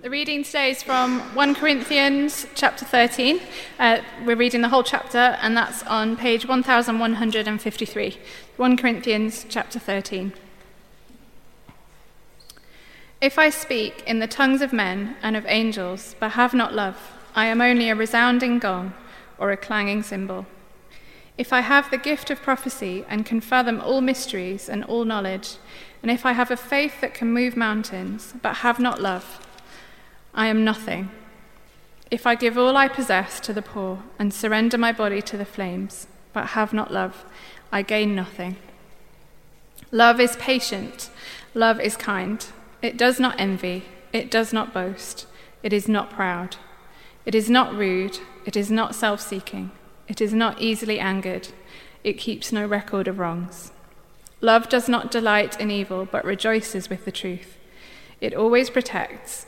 The reading today is from 1 Corinthians chapter 13. Uh, we're reading the whole chapter, and that's on page 1153. 1 Corinthians chapter 13. If I speak in the tongues of men and of angels, but have not love, I am only a resounding gong or a clanging cymbal. If I have the gift of prophecy and can fathom all mysteries and all knowledge, and if I have a faith that can move mountains, but have not love, I am nothing. If I give all I possess to the poor and surrender my body to the flames, but have not love, I gain nothing. Love is patient, love is kind. It does not envy, it does not boast, it is not proud, it is not rude, it is not self seeking, it is not easily angered, it keeps no record of wrongs. Love does not delight in evil, but rejoices with the truth. It always protects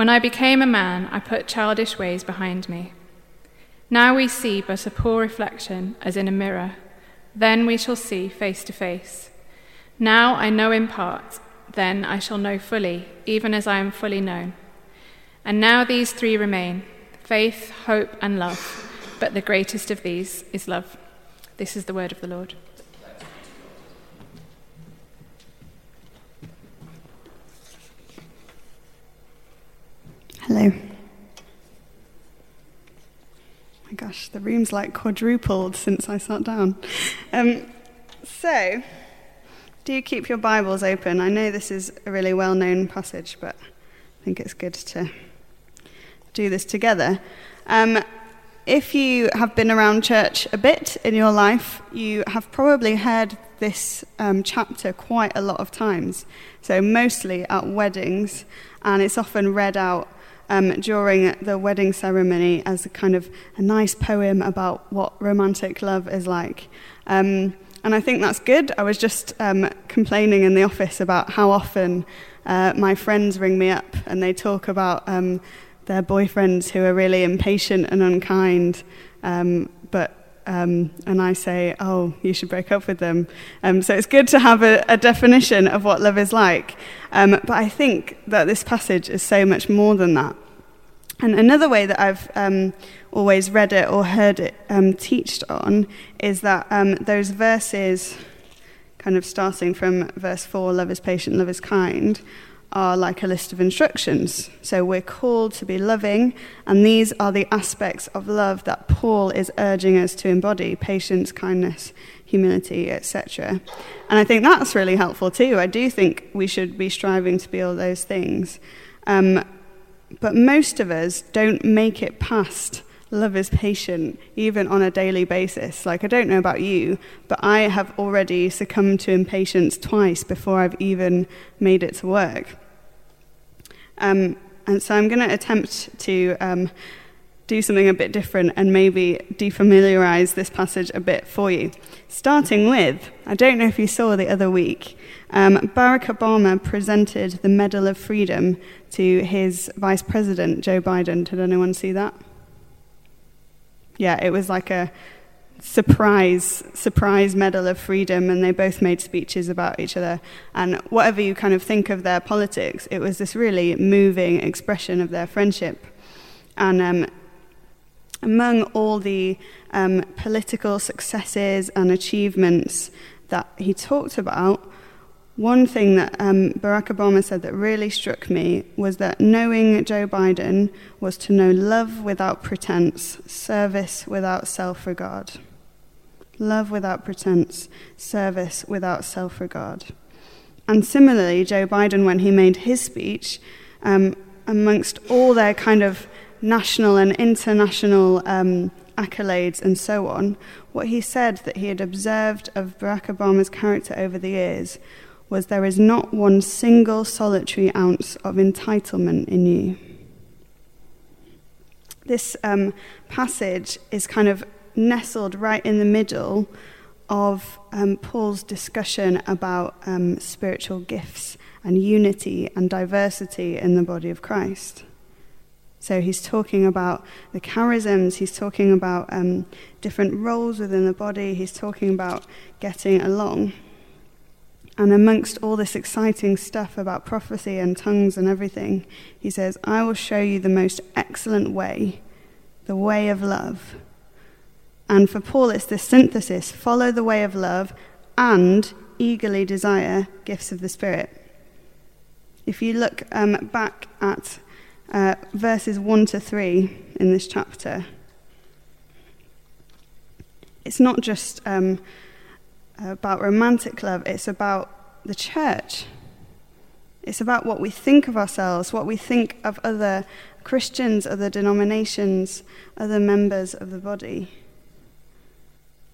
When I became a man, I put childish ways behind me. Now we see but a poor reflection, as in a mirror. Then we shall see face to face. Now I know in part, then I shall know fully, even as I am fully known. And now these three remain faith, hope, and love. But the greatest of these is love. This is the word of the Lord. Hello. My gosh, the room's like quadrupled since I sat down. Um, so, do you keep your Bibles open. I know this is a really well known passage, but I think it's good to do this together. Um, if you have been around church a bit in your life, you have probably heard this um, chapter quite a lot of times. So, mostly at weddings, and it's often read out um, during the wedding ceremony as a kind of a nice poem about what romantic love is like. Um, and I think that's good. I was just um, complaining in the office about how often uh, my friends ring me up and they talk about um, their boyfriends who are really impatient and unkind, um, but um, and I say, oh, you should break up with them. Um, so it's good to have a, a, definition of what love is like. Um, but I think that this passage is so much more than that. And another way that I've um, always read it or heard it um, teached on is that um, those verses, kind of starting from verse 4, love is patient, love is kind, are like a list of instructions. So we're called to be loving, and these are the aspects of love that Paul is urging us to embody patience, kindness, humility, etc. And I think that's really helpful too. I do think we should be striving to be all those things. Um, but most of us don't make it past love is patient, even on a daily basis. Like, I don't know about you, but I have already succumbed to impatience twice before I've even made it to work. Um, and so I'm going to attempt to um, do something a bit different and maybe defamiliarize this passage a bit for you. Starting with, I don't know if you saw the other week, um, Barack Obama presented the Medal of Freedom to his vice president, Joe Biden. Did anyone see that? Yeah, it was like a surprise surprise medal of freedom and they both made speeches about each other and whatever you kind of think of their politics it was this really moving expression of their friendship and um, among all the um, political successes and achievements that he talked about one thing that um, Barack Obama said that really struck me was that knowing Joe Biden was to know love without pretense, service without self regard love without pretense, service without self regard. And similarly, Joe Biden, when he made his speech, um, amongst all their kind of national and international um, accolades and so on, what he said that he had observed of Barack Obama's character over the years was there is not one single solitary ounce of entitlement in you. This um, passage is kind of nestled right in the middle of um, Paul's discussion about um, spiritual gifts and unity and diversity in the body of Christ. So he's talking about the charisms, he's talking about um, different roles within the body, he's talking about getting along. And amongst all this exciting stuff about prophecy and tongues and everything, he says, I will show you the most excellent way, the way of love. And for Paul, it's this synthesis follow the way of love and eagerly desire gifts of the Spirit. If you look um, back at uh, verses 1 to 3 in this chapter, it's not just um, about romantic love, it's about the church. It's about what we think of ourselves, what we think of other Christians, other denominations, other members of the body.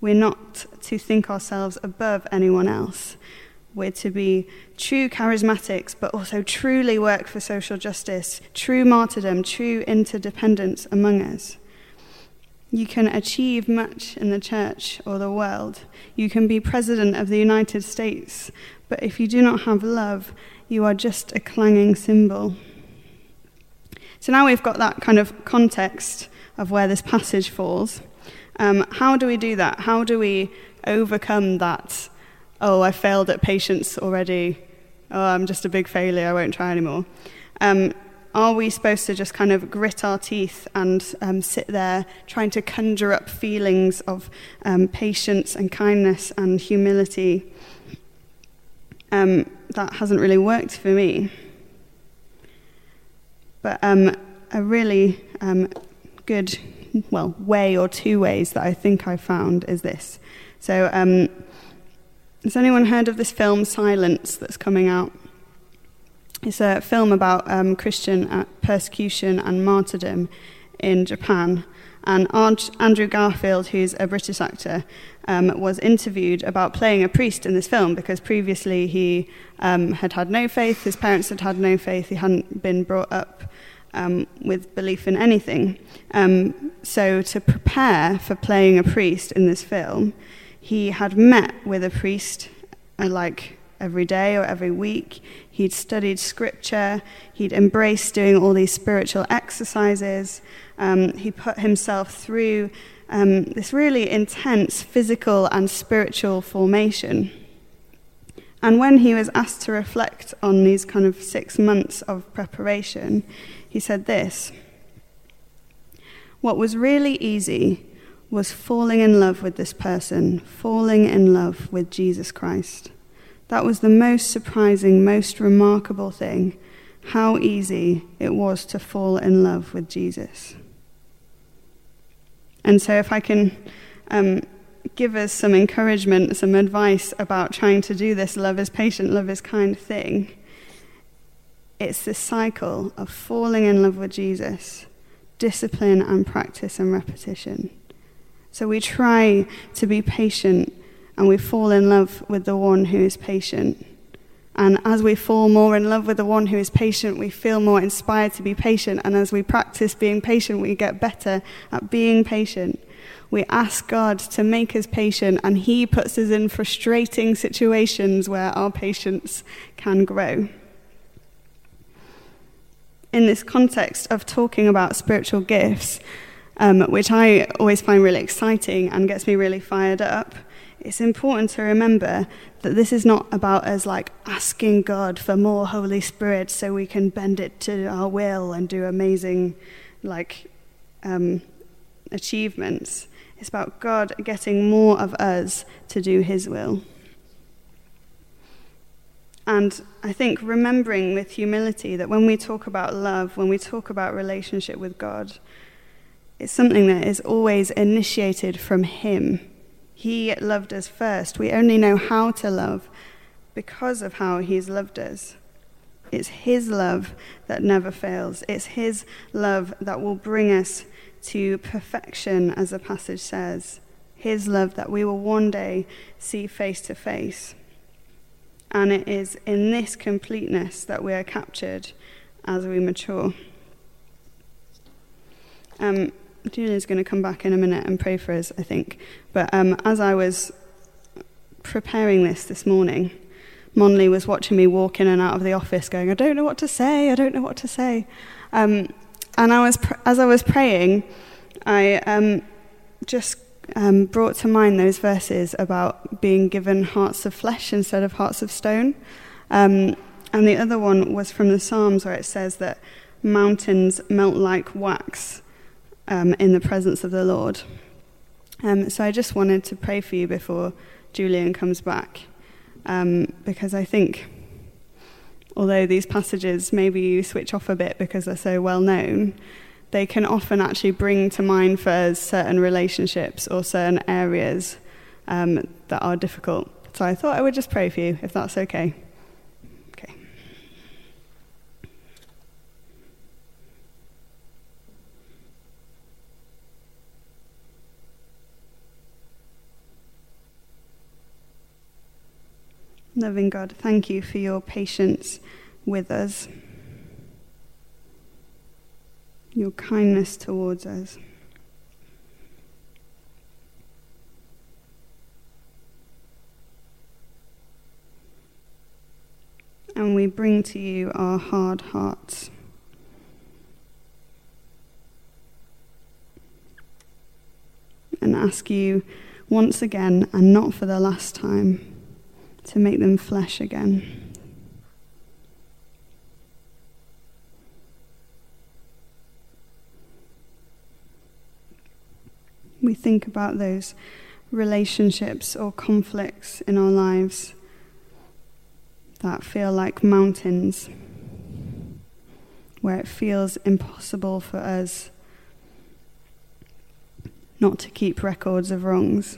We're not to think ourselves above anyone else. We're to be true charismatics, but also truly work for social justice, true martyrdom, true interdependence among us. You can achieve much in the church or the world. You can be president of the United States, but if you do not have love, you are just a clanging cymbal. So now we've got that kind of context of where this passage falls. Um, how do we do that? How do we overcome that? Oh, I failed at patience already. Oh, I'm just a big failure. I won't try anymore. Um, are we supposed to just kind of grit our teeth and um, sit there trying to conjure up feelings of um, patience and kindness and humility? Um, that hasn't really worked for me. But um, a really um, good well, way or two ways that I think I found is this. So, has anyone heard of this film Silence that's coming out? It's a film about um, Christian uh, persecution and martyrdom in Japan. And Andrew Garfield, who's a British actor, um, was interviewed about playing a priest in this film because previously he um, had had no faith, his parents had had no faith, he hadn't been brought up um, with belief in anything. Um, so, to prepare for playing a priest in this film, he had met with a priest uh, like every day or every week. He'd studied scripture. He'd embraced doing all these spiritual exercises. Um, he put himself through um, this really intense physical and spiritual formation. And when he was asked to reflect on these kind of six months of preparation, he said this What was really easy was falling in love with this person, falling in love with Jesus Christ. That was the most surprising, most remarkable thing how easy it was to fall in love with Jesus. And so, if I can um, give us some encouragement, some advice about trying to do this love is patient, love is kind thing, it's this cycle of falling in love with Jesus, discipline and practice and repetition. So we try to be patient and we fall in love with the one who is patient. And as we fall more in love with the one who is patient, we feel more inspired to be patient. And as we practice being patient, we get better at being patient. We ask God to make us patient, and He puts us in frustrating situations where our patience can grow in this context of talking about spiritual gifts, um, which I always find really exciting and gets me really fired up, it's important to remember that this is not about us like asking God for more Holy Spirit so we can bend it to our will and do amazing like um, achievements. It's about God getting more of us to do His will. And I think remembering with humility that when we talk about love, when we talk about relationship with God, it's something that is always initiated from Him. He loved us first. We only know how to love because of how He's loved us. It's His love that never fails. It's His love that will bring us to perfection, as the passage says. His love that we will one day see face to face. And it is in this completeness that we are captured as we mature. Um, Julia's going to come back in a minute and pray for us, I think. But um, as I was preparing this this morning, Monley was watching me walk in and out of the office, going, "I don't know what to say. I don't know what to say." Um, and I was, pr- as I was praying, I um, just um, brought to mind those verses about being given hearts of flesh instead of hearts of stone. Um, and the other one was from the Psalms, where it says that mountains melt like wax um, in the presence of the Lord. Um, so I just wanted to pray for you before Julian comes back, um, because I think although these passages maybe you switch off a bit because they're so well known, they can often actually bring to mind for us certain relationships or certain areas um, that are difficult. So I thought I would just pray for you, if that's okay. Okay. Loving God, thank you for your patience with us your kindness towards us. And we bring to you our hard hearts. And ask you once again, and not for the last time, to make them flesh again. we think about those relationships or conflicts in our lives that feel like mountains, where it feels impossible for us not to keep records of wrongs.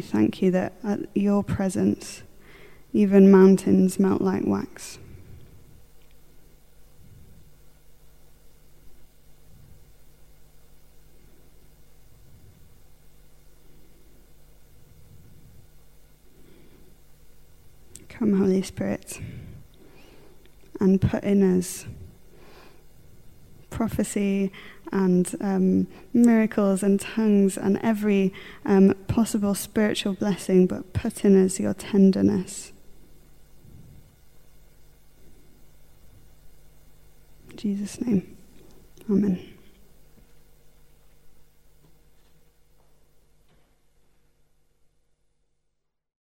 We thank you that at your presence, even mountains melt like wax. Come, Holy Spirit, and put in us prophecy and um, miracles and tongues and every um, possible spiritual blessing, but put in us your tenderness. Jesus' name, Amen.